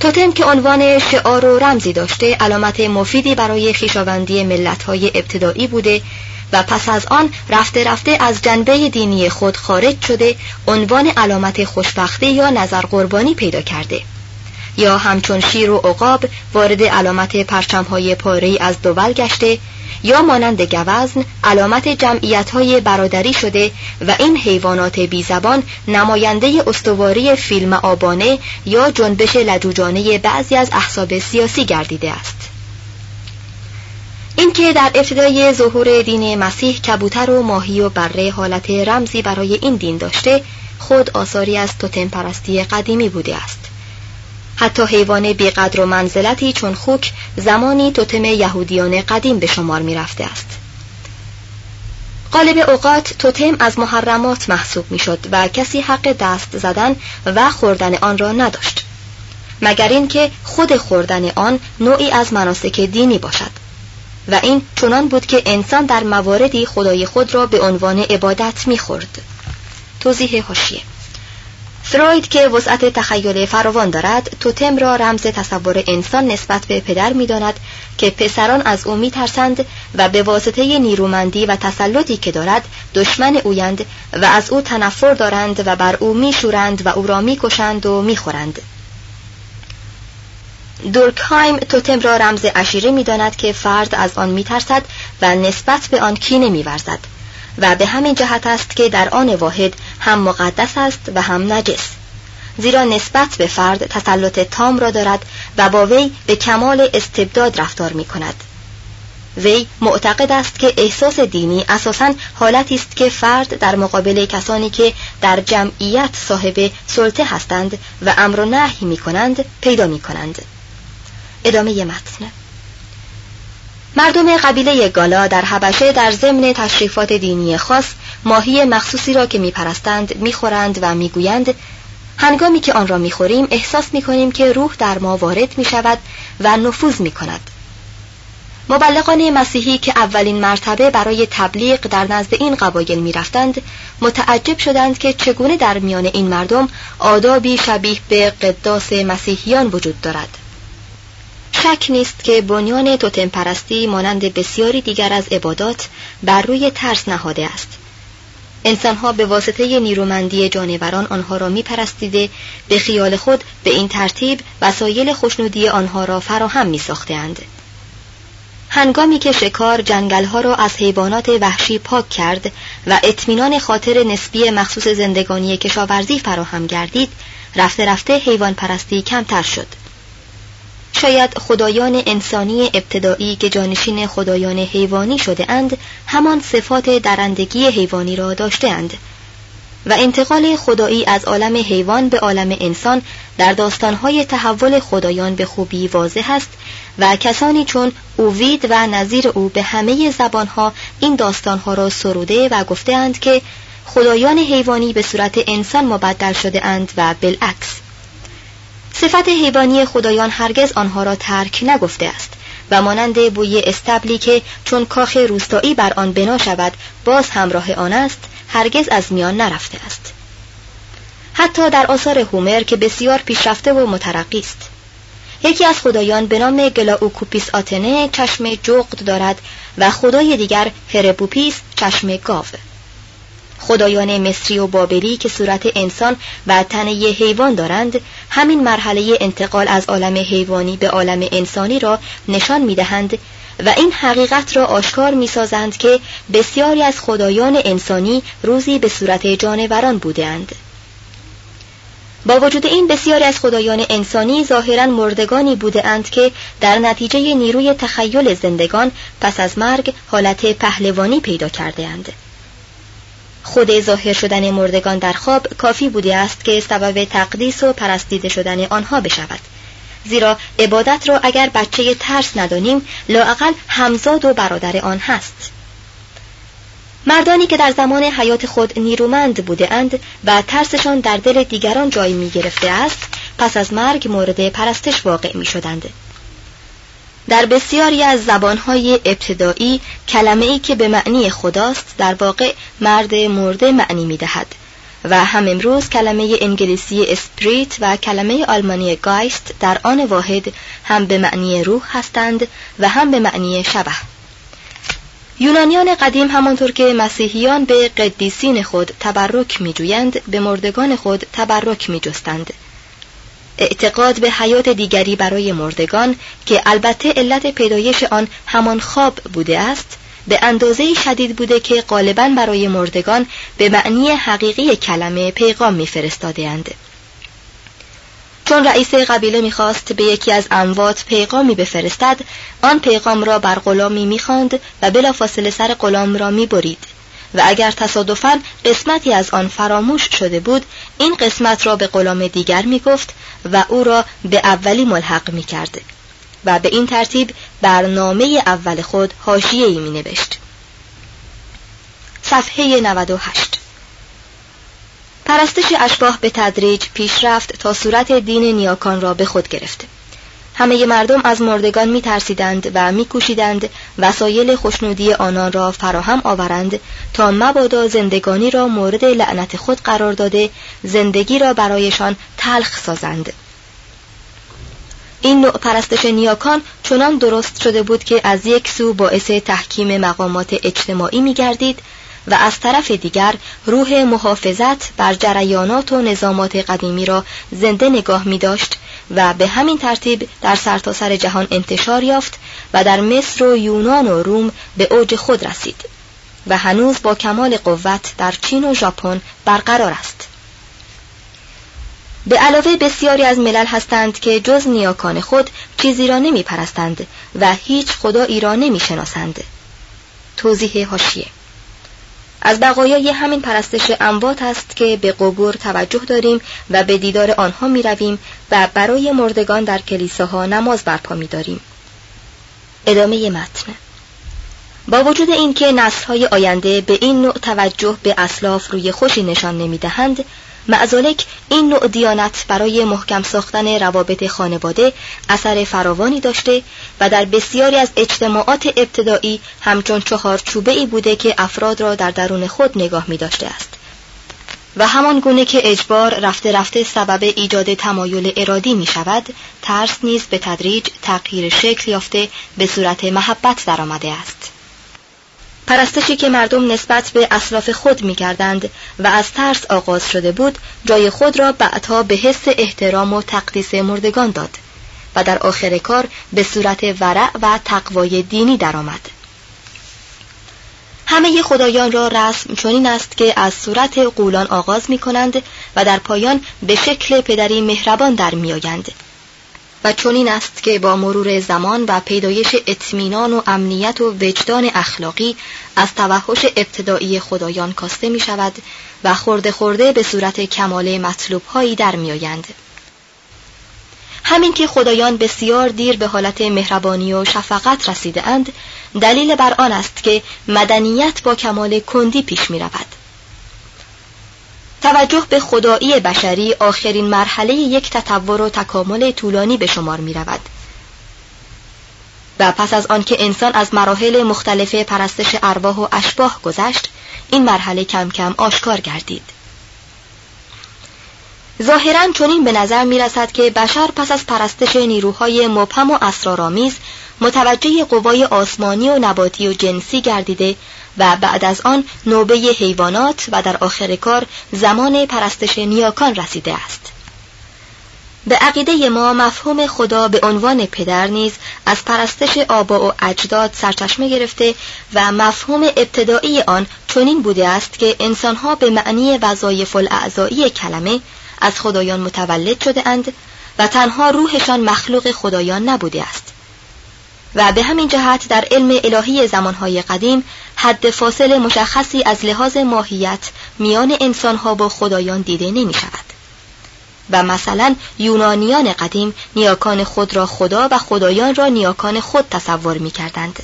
توتم که عنوان شعار و رمزی داشته علامت مفیدی برای خیشاوندی ملت‌های ابتدایی بوده و پس از آن رفته رفته از جنبه دینی خود خارج شده عنوان علامت خوشبختی یا نظر قربانی پیدا کرده. یا همچون شیر و عقاب وارد علامت پرچمهای پاره از دول گشته یا مانند گوزن علامت جمعیت های برادری شده و این حیوانات بی زبان نماینده استواری فیلم آبانه یا جنبش لجوجانه بعضی از احساب سیاسی گردیده است. اینکه در ابتدای ظهور دین مسیح کبوتر و ماهی و بره حالت رمزی برای این دین داشته خود آثاری از توتم پرستی قدیمی بوده است. حتی حیوان بیقدر و منزلتی چون خوک زمانی توتم یهودیان قدیم به شمار می رفته است. قالب اوقات توتم از محرمات محسوب می شد و کسی حق دست زدن و خوردن آن را نداشت مگر اینکه خود خوردن آن نوعی از مناسک دینی باشد. و این چنان بود که انسان در مواردی خدای خود را به عنوان عبادت می‌خورد. توضیح هاشیه فروید که وسعت تخیل فراوان دارد توتم را رمز تصور انسان نسبت به پدر می‌داند که پسران از او میترسند و به واسطه نیرومندی و تسلطی که دارد دشمن اویند و از او تنفر دارند و بر او میشورند و او را می‌کشند و می‌خورند. دورکهایم توتم را رمز عشیره می‌داند که فرد از آن میترسد و نسبت به آن کینه میورزد و به همین جهت است که در آن واحد هم مقدس است و هم نجس. زیرا نسبت به فرد تسلط تام را دارد و با وی به کمال استبداد رفتار می کند. وی معتقد است که احساس دینی اساسا حالتی است که فرد در مقابل کسانی که در جمعیت صاحب سلطه هستند و امر و نهی می کنند پیدا می کنند. ادامه متن. مردم قبیله گالا در حبشه در ضمن تشریفات دینی خاص ماهی مخصوصی را که میپرستند می‌خورند و می‌گویند هنگامی که آن را می‌خوریم احساس می‌کنیم که روح در ما وارد می‌شود و نفوذ می‌کند. مبلغان مسیحی که اولین مرتبه برای تبلیغ در نزد این قبایل می‌رفتند متعجب شدند که چگونه در میان این مردم آدابی شبیه به قداس مسیحیان وجود دارد. شک نیست که بنیان توتم پرستی مانند بسیاری دیگر از عبادات بر روی ترس نهاده است انسانها به واسطه نیرومندی جانوران آنها را می پرستیده به خیال خود به این ترتیب وسایل خوشنودی آنها را فراهم می ساختند. هنگامی که شکار جنگلها را از حیوانات وحشی پاک کرد و اطمینان خاطر نسبی مخصوص زندگانی کشاورزی فراهم گردید رفته رفته حیوان پرستی کمتر شد شاید خدایان انسانی ابتدایی که جانشین خدایان حیوانی شده اند همان صفات درندگی حیوانی را داشته اند. و انتقال خدایی از عالم حیوان به عالم انسان در داستانهای تحول خدایان به خوبی واضح است و کسانی چون اووید و نظیر او به همه زبانها این داستانها را سروده و گفتهاند که خدایان حیوانی به صورت انسان مبدل شده اند و بالعکس. صفت حیوانی خدایان هرگز آنها را ترک نگفته است و مانند بوی اصطبلی که چون کاخ روستایی بر آن بنا شود باز همراه آن است هرگز از میان نرفته است. حتی در آثار هومر که بسیار پیشرفته و مترقی است. یکی از خدایان به نام گلاوکوپیس آتنه چشم جغد دارد و خدای دیگر هرا بوپیس چشم گاو خدایان مصری و بابلی که صورت انسان و تنه حیوان دارند همین مرحله انتقال از عالم حیوانی به عالم انسانی را نشان می‌دهند و این حقیقت را آشکار می‌سازند که بسیاری از خدایان انسانی روزی به صورت جانوران بودند با وجود این بسیاری از خدایان انسانی ظاهرا مردگانی بوده اند که در نتیجه نیروی تخیل زندگان پس از مرگ حالت پهلوانی پیدا کرده اند. خود ظاهر شدن مردگان در خواب کافی بوده است که سبب تقدیس و پرستیده شدن آنها بشود زیرا عبادت را اگر بچه ترس ندانیم لااقل همزاد و برادر آن هست مردانی که در زمان حیات خود نیرومند بوده اند و ترسشان در دل دیگران جای می گرفته است پس از مرگ مورد پرستش واقع می شدند. در بسیاری از زبانهای ابتدایی کلمه ای که به معنی خداست در واقع مرد مرده معنی می دهد و هم امروز کلمه انگلیسی spirit و کلمه آلمانی Geist در آن واحد هم به معنی روح هستند و هم به معنی شبح. یونانیان قدیم همانطور که مسیحیان به قدیسین خود تبرک میجویند به مردگان خود تبرک میجستند. اعتقاد به حیات دیگری برای مردگان که البته علت پیدایش آن همان خواب بوده است به اندازه شدید بوده که غالبا برای مردگان به معنی حقیقی کلمه پیغام میفرستادهاند. چون رئیس قبیله می‌خواست به یکی از اموات پیغامی بفرستد آن پیغام را بر غلامی می‌خواند و بلافاصله سر غلام را می‌برید و اگر تصادفا قسمتی از آن فراموش شده بود این قسمت را به غلام دیگر می‌گفت و او را به اولی ملحق می‌کرد و به این ترتیب برنامه اول خود حاشیه‌ای مینوشت. صفحه 98 پرستش اشباه به تدریج پیش رفت تا صورت دین نیاکان را به خود گرفت. همه مردم از مردگان می ترسیدند و می کوشیدند وسایل خوشنودی آنان را فراهم آورند تا مبادا زندگانی را مورد لعنت خود قرار داده زندگی را برایشان تلخ سازند. این نوع پرستش نیاکان چنان درست شده بود که از یک سو باعث تحکیم مقامات اجتماعی می گردید و از طرف دیگر روح محافظت بر جریانات و نظامات قدیمی را زنده نگاه می داشت و به همین ترتیب در سرتاسر سر جهان انتشار یافت و در مصر و یونان و روم به اوج خود رسید و هنوز با کمال قوت در چین و ژاپن برقرار است به علاوه بسیاری از ملل هستند که جز نیاکان خود چیزی را نمی پرستند و هیچ خدایی را نمی شناسند. توضیح هاشیه از بقایای همین پرستش اموات است که به قبور توجه داریم و به دیدار آنها می رویم و برای مردگان در کلیساها نماز برپا می داریم. ادامه متن با وجود اینکه نسل‌های آینده به این نوع توجه به اسلاف روی خوشی نشان نمی‌دهند معزالک این نوع دیانت برای محکم ساختن روابط خانواده اثر فراوانی داشته و در بسیاری از اجتماعات ابتدایی همچون چهار چوبه ای بوده که افراد را در درون خود نگاه می داشته است. و همان گونه که اجبار رفته رفته سبب ایجاد تمایل ارادی می شود ترس نیز به تدریج تغییر شکل یافته به صورت محبت درآمده است. پرستشی که مردم نسبت به اسلاف خود می‌کردند و از ترس آغاز شده بود جای خود را بعدها به حس احترام و تقدیس مردگان داد و در آخر کار به صورت ورع و تقوای دینی درآمد. همه خدایان را رسم چنین است که از صورت قولان آغاز می کنند و در پایان به شکل پدری مهربان در می آیند. و چنین است که با مرور زمان و پیدایش اطمینان و امنیت و وجدان اخلاقی از توحش ابتدایی خدایان کاسته می شود و خورده خورده به صورت کمال مطلوب هایی در می آیند. همین که خدایان بسیار دیر به حالت مهربانی و شفقت رسیده اند دلیل بر آن است که مدنیت با کمال کندی پیش می رود. توجه به خدایی بشری آخرین مرحله یک تطور و تکامل طولانی به شمار می رود. و پس از آنکه انسان از مراحل مختلف پرستش ارواح و اشباح گذشت این مرحله کم کم آشکار گردید ظاهرا چنین به نظر می رسد که بشر پس از پرستش نیروهای مبهم و اسرارآمیز متوجه قوای آسمانی و نباتی و جنسی گردیده و بعد از آن نوبه حیوانات و در آخر کار زمان پرستش نیاکان رسیده است. به عقیده ما مفهوم خدا به عنوان پدر نیز از پرستش آبا و اجداد سرچشمه گرفته و مفهوم ابتدایی آن چنین بوده است که انسانها به معنی وظایف الاعضایی کلمه از خدایان متولد شده اند و تنها روحشان مخلوق خدایان نبوده است. و به همین جهت در علم الهی زمانهای قدیم حد فاصل مشخصی از لحاظ ماهیت میان انسانها با خدایان دیده نمی شود. و مثلا یونانیان قدیم نیاکان خود را خدا و خدایان را نیاکان خود تصور می کردند.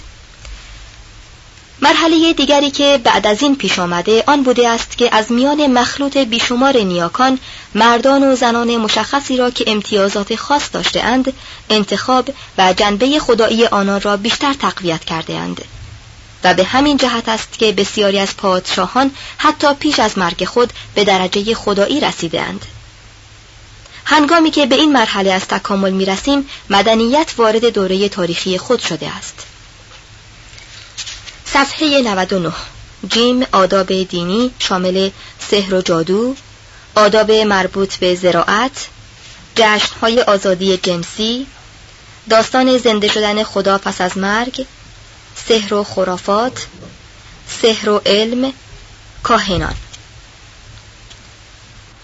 مرحله دیگری که بعد از این پیش آمده آن بوده است که از میان مخلوط بیشمار نیاکان مردان و زنان مشخصی را که امتیازات خاص داشته اند انتخاب و جنبه خدایی آنان را بیشتر تقویت کرده اند و به همین جهت است که بسیاری از پادشاهان حتی پیش از مرگ خود به درجه خدایی رسیده اند. هنگامی که به این مرحله از تکامل می رسیم مدنیت وارد دوره تاریخی خود شده است. صفحه 99 جیم آداب دینی شامل سحر و جادو آداب مربوط به زراعت جشنهای آزادی جنسی داستان زنده شدن خدا پس از مرگ سحر و خرافات سحر و علم کاهنان.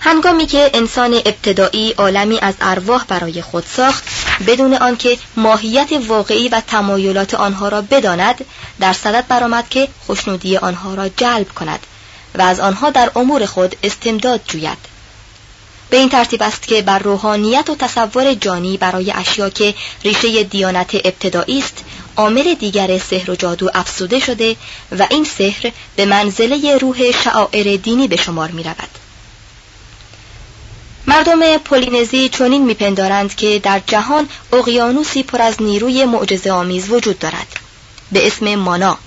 هنگامی که انسان ابتدایی عالمی از ارواح برای خود ساخت بدون آنکه ماهیت واقعی و تمایلات آنها را بداند در صدد برآمد که خوشنودی آنها را جلب کند و از آنها در امور خود استمداد جوید به این ترتیب است که بر روحانیت و تصور جانی برای اشیا که ریشه دیانت ابتدایی است عامل دیگر سحر و جادو افسوده شده و این سحر به منزله روح شعائر دینی به شمار می رود. مردم پولینزی چنین میپندارند که در جهان اقیانوسی پر از نیروی معجزه آمیز وجود دارد به اسم مانا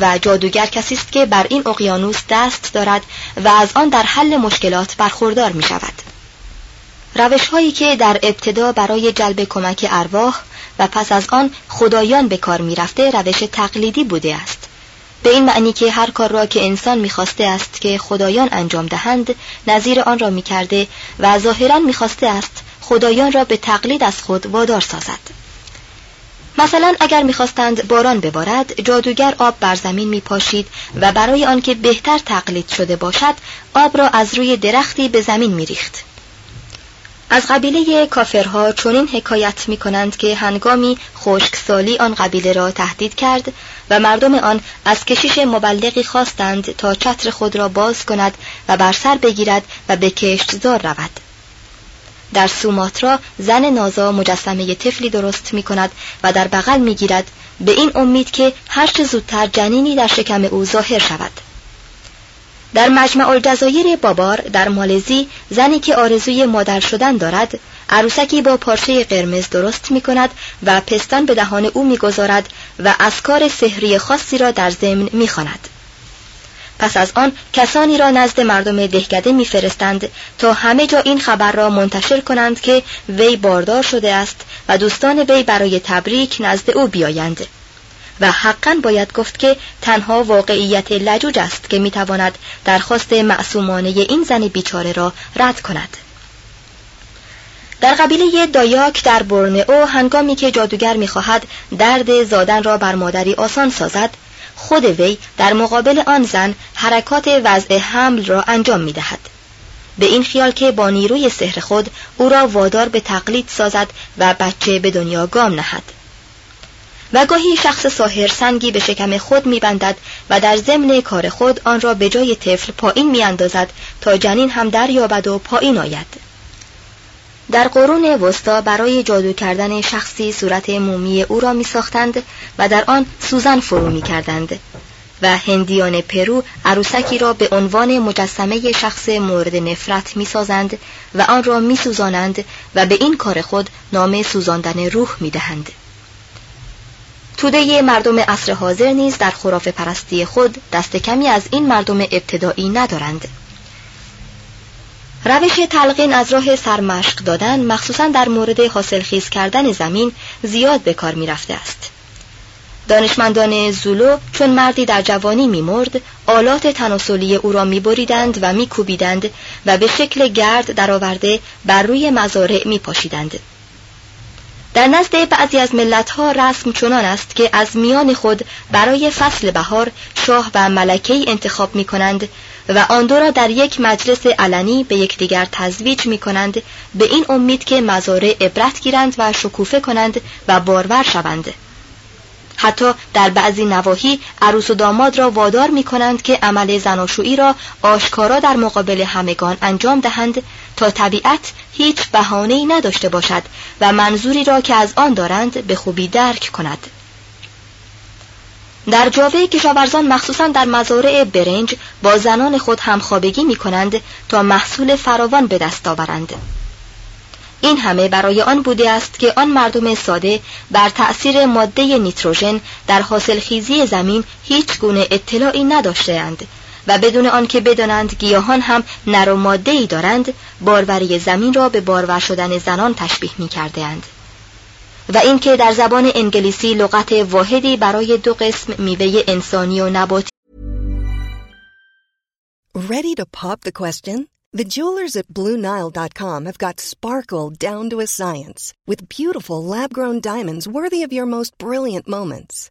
و جادوگر کسی است که بر این اقیانوس دست دارد و از آن در حل مشکلات برخوردار می شود. روش هایی که در ابتدا برای جلب کمک ارواح و پس از آن خدایان به کار می رفته روش تقلیدی بوده است. به این معنی که هر کار را که انسان می‌خواسته است که خدایان انجام دهند نظیر آن را می‌کرده و ظاهرا می‌خواسته است خدایان را به تقلید از خود وادار سازد. مثلا اگر می‌خواستند باران ببارد جادوگر آب بر زمین میپاشید و برای آنکه بهتر تقلید شده باشد آب را از روی درختی به زمین میریخت. از قبیله کافرها چنین حکایت می کنند که هنگامی خشکسالی آن قبیله را تهدید کرد و مردم آن از کشیش مبلغی خواستند تا چتر خود را باز کند و بر سر بگیرد و به کشتزار رود. در سوماترا زن نازا مجسمه طفلی درست می کند و در بغل می گیرد به این امید که هرچه زودتر جنینی در شکم او ظاهر شود. در مجمع الجزایر بابار در مالزی زنی که آرزوی مادر شدن دارد عروسکی با پارچه قرمز درست می کند و پستان به دهان او می‌گذارد و اسکار سحری خاصی را در ضمن می خاند. پس از آن کسانی را نزد مردم دهکده میفرستند تا همه جا این خبر را منتشر کنند که وی باردار شده است و دوستان وی برای تبریک نزد او بیایند و حقا باید گفت که تنها واقعیت لجوج است که می‌تواند درخواست معصومانه این زن بیچاره را رد کند. در قبیله دایاک در برنئو هنگامی که جادوگر می‌خواهد درد زادن را بر مادری آسان سازد خود وی در مقابل آن زن حرکات وضع حمل را انجام می‌دهد. به این خیال که با نیروی سحر خود او را وادار به تقلید سازد و بچه به دنیا گام نهد. و گاهی شخص ساهر سنگی به شکم خود میبندد و در ضمن کار خود آن را به جای طفل پایین میاندازد تا جنین هم دریابد و پایین آید. در قرون وسطا برای جادو کردن شخصی صورت مومی او را می ساختند و در آن سوزن فرو می کردند و هندیان پرو عروسکی را به عنوان مجسمه شخص مورد نفرت می‌سازند و آن را میسوزانند و به این کار خود نام سوزاندن روح می‌دهند. توده مردم عصر حاضر نیز در خرافه پرستی خود دست کمی از این مردم ابتدایی ندارند. روش تلقین از راه سرمشق دادن مخصوصا در مورد حاصلخیز کردن زمین زیاد به کار می رفته است. دانشمندان زولو چون مردی در جوانی میمرد آلات تناسلی او را میبریدند و میکوبیدند و به شکل گرد درآورده بر روی مزارع میپاشیدند. در نزد بعضی از ملتها رسم چنان است که از میان خود برای فصل بهار شاه و ملکه انتخاب می کنند و آن دو را در یک مجلس علنی به یکدیگر تزویج می کنند به این امید که مزارع عبرت گیرند و شکوفه کنند و بارور شوند. حتی در بعضی نواحی عروس و داماد را وادار می کنند که عمل زناشویی را آشکارا در مقابل همگان انجام دهند تا طبیعت هیچ بهانه‌ای نداشته باشد و منظوری را که از آن دارند به خوبی درک کند. در جاوه کشاورزان مخصوصا در مزارع برنج با زنان خود همخوابگی می کنند تا محصول فراوان به دست آورند. این همه برای آن بوده است که آن مردم ساده بر تأثیر ماده نیتروژن در حاصلخیزی زمین هیچ گونه اطلاعی نداشتهاند و بدون آنکه بدانند گیاهان هم نر و ماده ای دارند باروری زمین را به بارور شدن زنان تشبیه می کرده اند. و اینکه در زبان انگلیسی لغت واحدی برای دو قسم میوه انسانی و نباتی Ready to pop the question? The jewelers at BlueNile.com have got sparkle down to a science with beautiful lab-grown diamonds worthy of your most brilliant moments.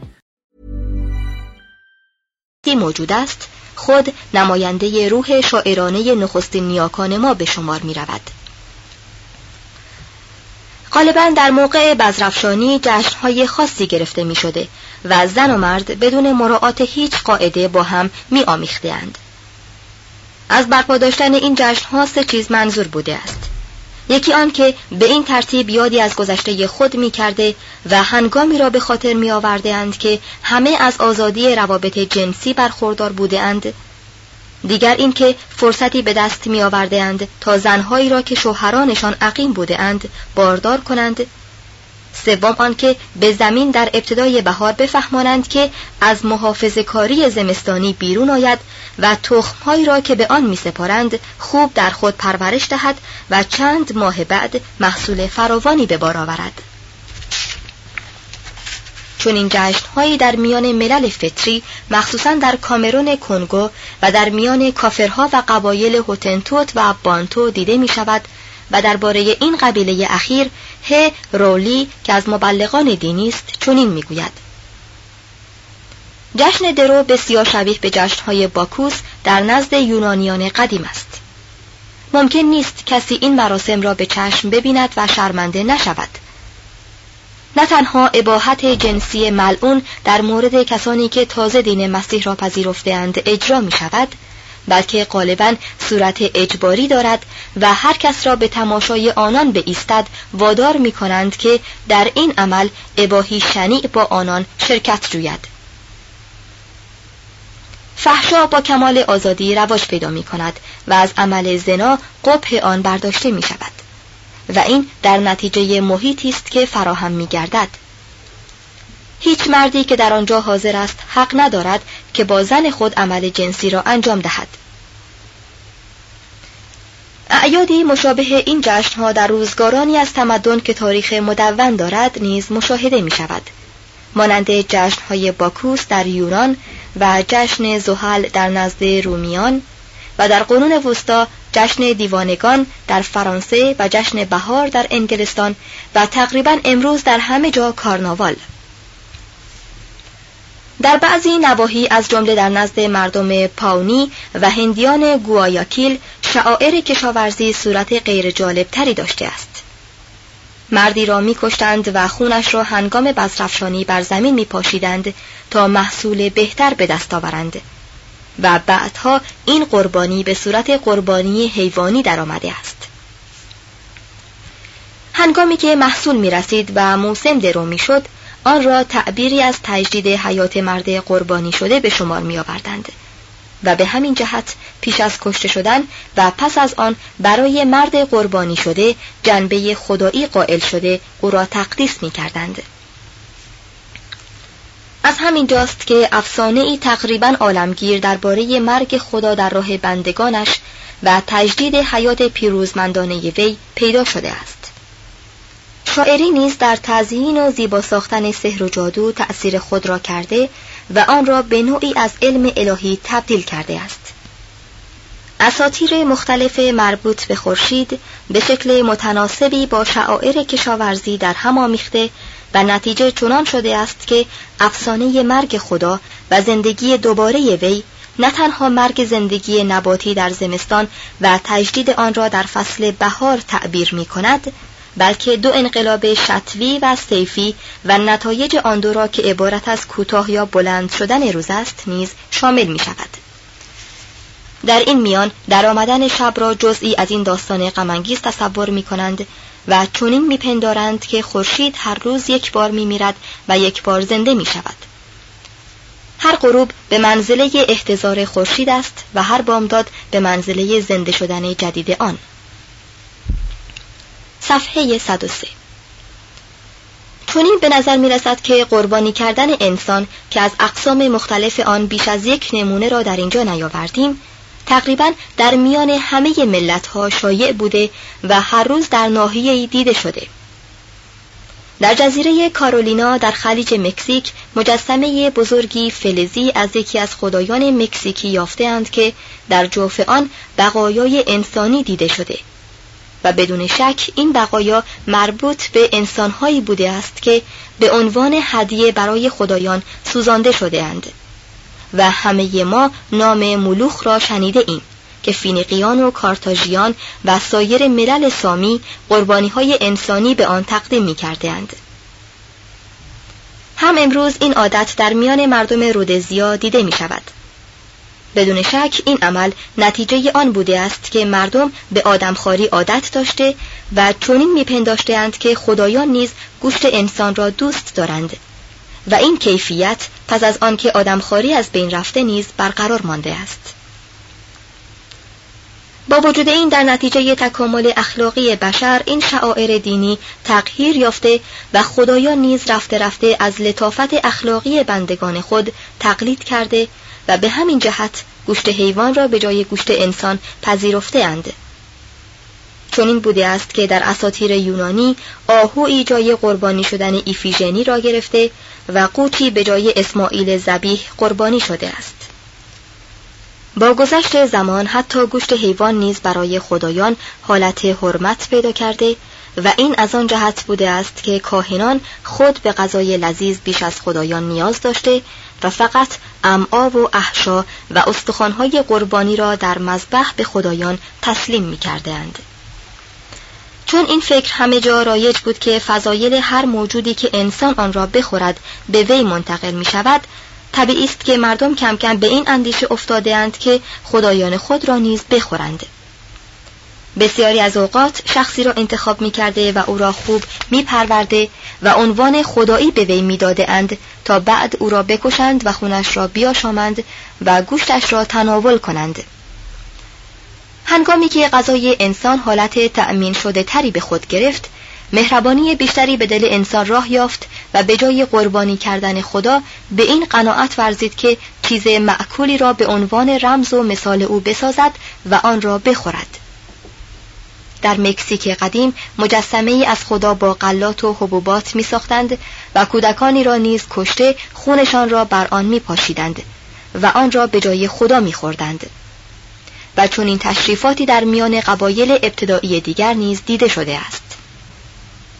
موجود است خود نماینده روح شاعرانه نخستین نیاکان ما به شمار می رود. غالبا در موقع بزرفشانی جشنهای خاصی گرفته می شده و زن و مرد بدون مراعات هیچ قاعده با هم می آمیختند. از برپا داشتن این جشنها سه چیز منظور بوده است. یکی آن که به این ترتیب یادی از گذشته خود می کرده و هنگامی را به خاطر می آورده اند که همه از آزادی روابط جنسی برخوردار بوده اند دیگر اینکه فرصتی به دست می آورده اند تا زنهایی را که شوهرانشان عقیم بوده اند باردار کنند سوم آنکه به زمین در ابتدای بهار بفهمانند که از محافظه کاری زمستانی بیرون آید و تخمهایی را که به آن می سپارند خوب در خود پرورش دهد و چند ماه بعد محصول فراوانی به بار آورد. چون این جشنهایی در میان ملل فطری مخصوصا در کامرون کنگو و در میان کافرها و قبایل هوتنتوت و بانتو دیده می شود و درباره این قبیله اخیر ه رولی که از مبلغان دینی است چنین می‌گوید. جشن درو بسیار شبیه به جشنهای باکوس در نزد یونانیان قدیم است. ممکن نیست کسی این مراسم را به چشم ببیند و شرمنده نشود. نه تنها اباحت جنسی ملعون در مورد کسانی که تازه دین مسیح را پذیرفتهاند اجرا می شود بلکه غالبا صورت اجباری دارد و هر کس را به تماشای آنان به ایستد وادار می کنند که در این عمل اباهی شنیع با آنان شرکت جوید. فحشا با کمال آزادی رواج پیدا می کند و از عمل زنا قبح آن برداشته می شود و این در نتیجه محیطی است که فراهم می گردد هیچ مردی که در آنجا حاضر است حق ندارد که با زن خود عمل جنسی را انجام دهد. اعیادی مشابه این جشنها در روزگارانی از تمدن که تاریخ مدون دارد نیز مشاهده می شود مانند جشنهای باکوس در یونان و جشن زحل در نزد رومیان و در قرون وسطا جشن دیوانگان در فرانسه و جشن بهار در انگلستان و تقریبا امروز در همه جا کارناوال. در بعضی نواحی از جمله در نزد مردم پاونی و هندیان گوایاکیل شعائر کشاورزی صورت غیر جالب تری داشته است. مردی را میکشتند و خونش را هنگام بزرفشانی بر زمین میپاشیدند تا محصول بهتر به دست آورند. و بعدها این قربانی به صورت قربانی حیوانی درآمده است. هنگامی که محصول می رسید و موسم درو می شد آن را تعبیری از تجدید حیات مرد قربانی شده به شمار می آوردند و به همین جهت پیش از کشته شدن و پس از آن برای مرد قربانی شده جنبه خدایی قائل شده او را تقدیس می کردند. از همین جاست که افسانه ای تقریبا عالمگیر درباره مرگ خدا در راه بندگانش و تجدید حیات پیروزمندانه وی پیدا شده است. شاعری نیز در تزیین و زیبا ساختن سحر و جادو تأثیر خود را کرده و آن را به نوعی از علم الهی تبدیل کرده است. اساتیر مختلف مربوط به خورشید به شکل متناسبی با شعائر کشاورزی در هم آمیخته و نتیجه چنان شده است که افسانه مرگ خدا و زندگی دوباره وی نه تنها مرگ زندگی نباتی در زمستان و تجدید آن را در فصل بهار تعبیر می کند بلکه دو انقلاب شتوی و سیفی و نتایج آن دو را که عبارت از کوتاه یا بلند شدن روز است نیز شامل می شود. در این میان در آمدن شب را جزئی از این داستان غمانگیز تصور می کنند و چنین میپندارند که خورشید هر روز یک بار میمیرد و یک بار زنده می شود. هر غروب به منزله احتضار خورشید است و هر بامداد به منزله زنده شدن جدید آن. صفحه 103 چنین به نظر می رسد که قربانی کردن انسان که از اقسام مختلف آن بیش از یک نمونه را در اینجا نیاوردیم تقریبا در میان همه ملت ها شایع بوده و هر روز در ناحیه دیده شده. در جزیره کارولینا در خلیج مکزیک مجسمه بزرگی فلزی از یکی از خدایان مکزیکی یافتهاند که در جوف آن بقایای انسانی دیده شده. و بدون شک این بقایا مربوط به انسانهایی بوده است که به عنوان هدیه برای خدایان سوزانده شده اند. و همه ما نام ملوخ را شنیده ایم که فینیقیان و کارتاژیان و سایر ملل سامی قربانی های انسانی به آن تقدیم می کرده اند. هم امروز این عادت در میان مردم رودزیا دیده می شود. بدون شک این عمل نتیجه آن بوده است که مردم به آدمخواری عادت داشته و چنین میپنداشتهاند که خدایان نیز گوشت انسان را دوست دارند و این کیفیت پس از آنکه آدمخواری از بین رفته نیز برقرار مانده است. با وجود این در نتیجه تکامل اخلاقی بشر این شعائر دینی تغییر یافته و خدایان نیز رفته رفته از لطافت اخلاقی بندگان خود تقلید کرده و به همین جهت گوشت حیوان را به جای گوشت انسان پذیرفته اند. چون این بوده است که در اساطیر یونانی آهوی جای قربانی شدن ایفیژنی را گرفته و قوطی به جای اسماعیل زبیح قربانی شده است با گذشت زمان حتی گوشت حیوان نیز برای خدایان حالت حرمت پیدا کرده و این از آن جهت بوده است که کاهنان خود به غذای لذیذ بیش از خدایان نیاز داشته و فقط امعا و احشا و استخوانهای قربانی را در مذبح به خدایان تسلیم می کرده اند. چون این فکر همه جا رایج بود که فضایل هر موجودی که انسان آن را بخورد به وی منتقل می شود طبیعی است که مردم کم کم به این اندیشه افتاده اند که خدایان خود را نیز بخورند بسیاری از اوقات شخصی را انتخاب می کرده و او را خوب می پرورده و عنوان خدایی به وی می داده اند تا بعد او را بکشند و خونش را بیاشامند و گوشتش را تناول کنند. هنگامی که غذای انسان حالت تأمین شده تری به خود گرفت مهربانی بیشتری به دل انسان راه یافت و به جای قربانی کردن خدا به این قناعت ورزید که چیز معکولی را به عنوان رمز و مثال او بسازد و آن را بخورد. در مکزیک قدیم مجسمه ای از خدا با غلات و حبوبات می ساختند و کودکانی را نیز کشته خونشان را بر آن می پاشیدند و آن را به جای خدا می خوردند. و چون این تشریفاتی در میان قبایل ابتدایی دیگر نیز دیده شده است.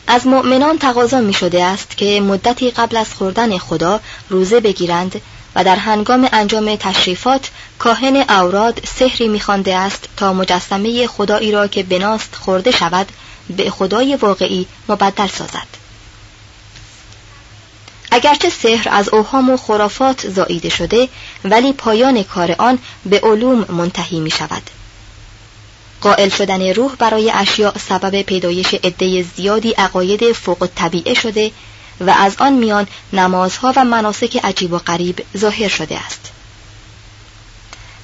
از مؤمنان تقاضا می شده است که مدتی قبل از خوردن خدا روزه بگیرند و در هنگام انجام تشریفات کاهن اوراد سحری میخوانده است تا مجسمه خدایی را که بناست خورده شود به خدای واقعی مبدل سازد. اگرچه سحر از اوهام و خرافات زاییده شده ولی پایان کار آن به علوم منتهی می شود قائل شدن روح برای اشیاء سبب پیدایش عده زیادی عقاید فوق طبیعه شده و از آن میان نمازها و مناسک عجیب و غریب ظاهر شده است.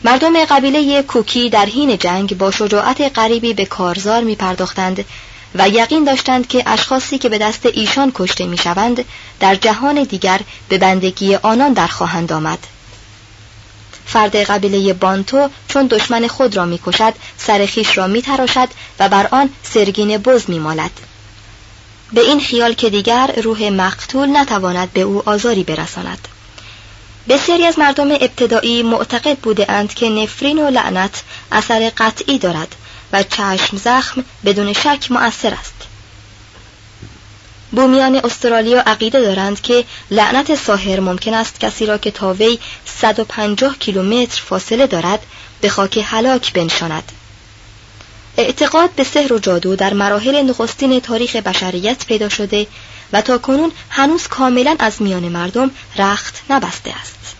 مردم قبیله کوکی در حین جنگ با شجاعت غریبی به کارزار می پرداختند و یقین داشتند که اشخاصی که به دست ایشان کشته می شوند در جهان دیگر به بندگی آنان در خواهند آمد. فرد قبیله بانتو چون دشمن خود را می‌کشد سر خیش را میتراشد و بر آن سرگین بز میمالد. به این خیال که دیگر روح مقتول نتواند به او آزاری برساند. بسیاری از مردم ابتدایی معتقد بوده اند که نفرین و لعنت اثر قطعی دارد و چشم زخم بدون شک مؤثر است. بومیان استرالیا عقیده دارند که لعنت ساحر ممکن است کسی را که تا وی 150 کیلومتر فاصله دارد به خاک هلاک بنشاند. اعتقاد به سحر و جادو در مراحل نخستین تاریخ بشریت پیدا شده و تا کنون هنوز کاملا از میان مردم رخت نبسته است.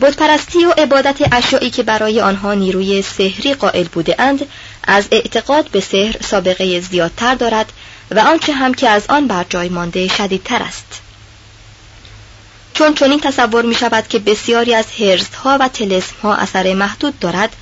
بتپرستی و عبادت اشیایی که برای آنها نیروی سحری قائل بوده اند از اعتقاد به سحر سابقه زیادتر دارد و آنچه هم که از آن بر جای مانده شدیدتر است. چون چنین تصور می شود که بسیاری از ها و تلسم ها اثر محدود دارد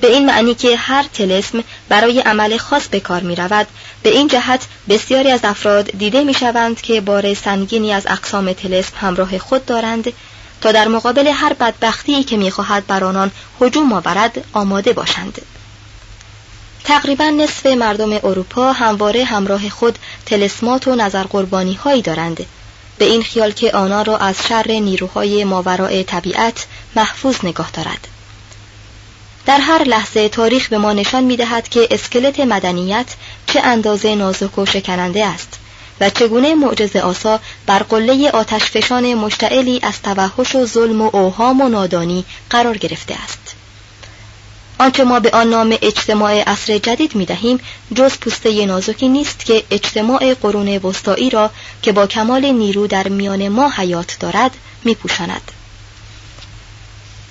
به این معنی که هر تلسم برای عمل خاص به کار می رود به این جهت بسیاری از افراد دیده می شوند که بار سنگینی از اقسام تلسم همراه خود دارند تا در مقابل هر بدبختی که می‌خواهد بر آنان هجوم آورد آماده باشند. تقریبا نصف مردم اروپا همواره همراه خود تلسمات و نظر قربانی هایی دارند. به این خیال که آنها را از شر نیروهای ماورای طبیعت محفوظ نگاه دارد. در هر لحظه تاریخ به ما نشان می دهد که اسکلت مدنیت چه اندازه نازک و شکننده است و چگونه معجز آسا بر قله آتشفشان مشتعلی از توحش و ظلم و اوهام و نادانی قرار گرفته است آنچه ما به آن نام اجتماع عصر جدید می دهیم جز پوسته نازکی نیست که اجتماع قرون وسطایی را که با کمال نیرو در میان ما حیات دارد می پوشاند.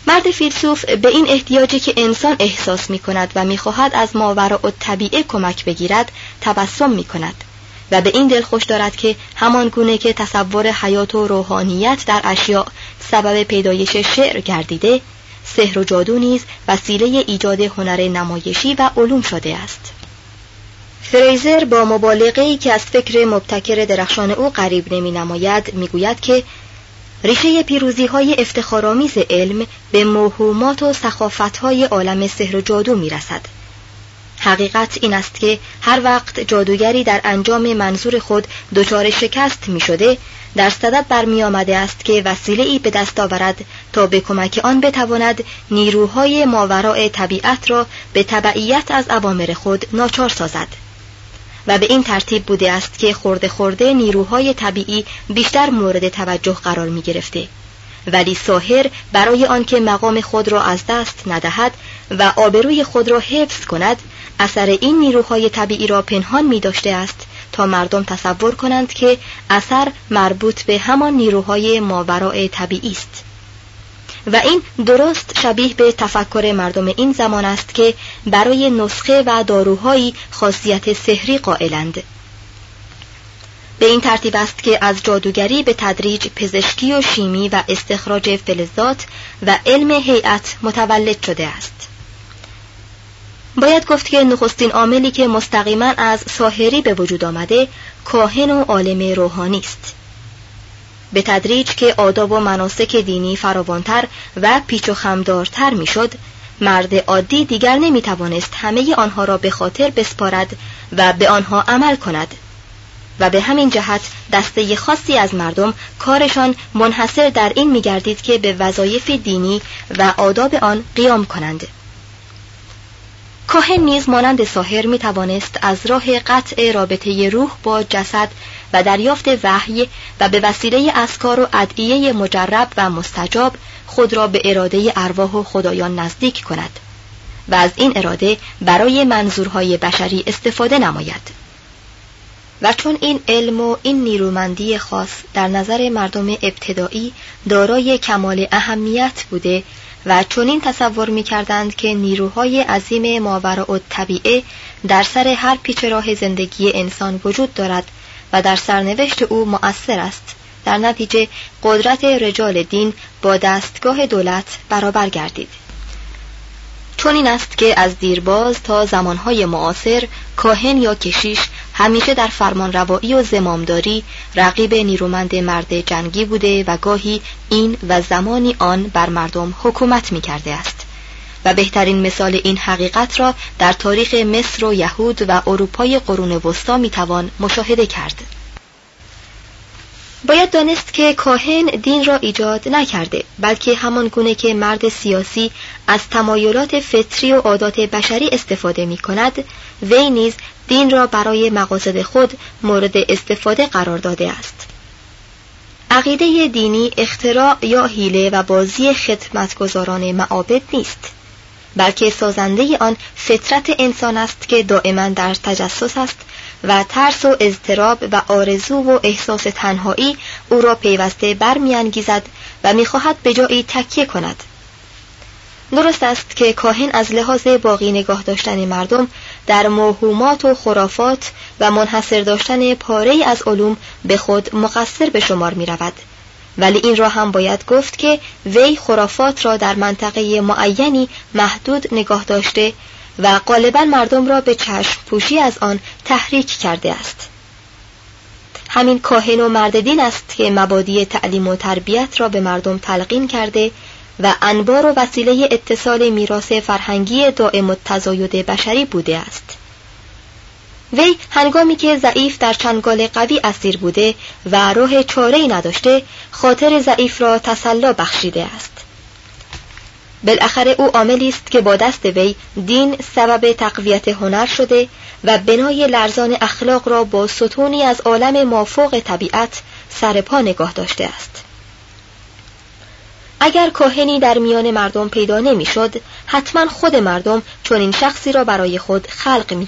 مرد فیلسوف به این احتیاجی که انسان احساس می کند و می خواهد از ماورا و طبیعه کمک بگیرد تبسم می کند و به این دل خوش دارد که همان گونه که تصور حیات و روحانیت در اشیاء سبب پیدایش شعر گردیده سحر و جادو نیز وسیله ایجاد هنر نمایشی و علوم شده است. فریزر با مبالغه ای که از فکر مبتکر درخشان او قریب نمی نماید می گوید که ریشه پیروزی های افتخارآمیز علم به موهومات و سخافت های عالم سحر و جادو می رسد. حقیقت این است که هر وقت جادوگری در انجام منظور خود دچار شکست می شده در صدد برمی آمده است که وسیله ای به دست آورد تا به کمک آن بتواند نیروهای ماوراء طبیعت را به تبعیت از عوامر خود ناچار سازد و به این ترتیب بوده است که خورده خورده نیروهای طبیعی بیشتر مورد توجه قرار می گرفته. ولی ساهر برای آنکه مقام خود را از دست ندهد و آبروی خود را حفظ کند اثر این نیروهای طبیعی را پنهان می داشته است تا مردم تصور کنند که اثر مربوط به همان نیروهای ماورای طبیعی است. و این درست شبیه به تفکر مردم این زمان است که برای نسخه و داروهایی خاصیت سحری قائلند. به این ترتیب است که از جادوگری به تدریج پزشکی و شیمی و استخراج فلزات و علم هیئت متولد شده است. باید گفت که نخستین عاملی که مستقیما از ساحری به وجود آمده کاهن و عالم روحانی است. به تدریج که آداب و مناسک دینی فراوانتر و پیچ و خمدارتر می‌شد مرد عادی دیگر نمی توانست همه آنها را به خاطر بسپارد و به آنها عمل کند. و به همین جهت دسته خاصی از مردم کارشان منحصر در این می گردید که به وظایف دینی و آداب آن قیام کنند. کاهن نیز مانند می توانست از راه قطع رابطه روح با جسد و دریافت وحی و به وسیله اسکار و ادعیه مجرب و مستجاب خود را به اراده ارواح و خدایان نزدیک کند و از این اراده برای منظورهای بشری استفاده نماید. و چون این علم و این نیرومندی خاص در نظر مردم ابتدایی دارای کمال اهمیت بوده و چنین تصور می کردند که نیروهای عظیم ماورا طبیعه در سر هر پیچ راه زندگی انسان وجود دارد و در سرنوشت او مؤثر است. در نتیجه قدرت رجال دین با دستگاه دولت برابر گردید. چون این است که از دیرباز تا زمانهای معاصر کاهن یا کشیش همیشه در فرمان و زمامداری رقیب نیرومند مرد جنگی بوده و گاهی این و زمانی آن بر مردم حکومت می کرده است. و بهترین مثال این حقیقت را در تاریخ مصر و یهود و اروپای قرون وسطا می توان مشاهده کرد. باید دانست که کاهن دین را ایجاد نکرده بلکه همان گونه که مرد سیاسی از تمایلات فطری و عادات بشری استفاده می کند وی نیز دین را برای مقاصد خود مورد استفاده قرار داده است. عقیده دینی اختراع یا حیله و بازی خدمتگزاران معابد نیست. بلکه سازنده آن فطرت انسان است که دائما در تجسس است و ترس و اضطراب و آرزو و احساس تنهایی او را پیوسته برمیانگیزد و می‌خواهد به جایی تکیه کند درست است که کاهن از لحاظ باقی نگاه داشتن مردم در موهومات و خرافات و منحصر داشتن پاره از علوم به خود مقصر به شمار می رود. ولی این را هم باید گفت که وی خرافات را در منطقه معینی محدود نگاه داشته و غالبا مردم را به چشم پوشی از آن تحریک کرده است. همین کاهن و مرد دین است که مبادی تعلیم و تربیت را به مردم تلقین کرده و انبار و وسیله اتصال میراث فرهنگی دائم و تزاید بشری بوده است. وی هنگامی که ضعیف در چنگال قوی اسیر بوده و راه چاره نداشته خاطر ضعیف را تسلا بخشیده است. بالاخره او عاملی است که با دست وی دین سبب تقویت هنر شده و بنای لرزان اخلاق را با ستونی از عالم مافوق طبیعت سر پا نگاه داشته است. اگر کاهنی در میان مردم پیدا نمی‌شد حتما خود مردم چون این شخصی را برای خود خلق می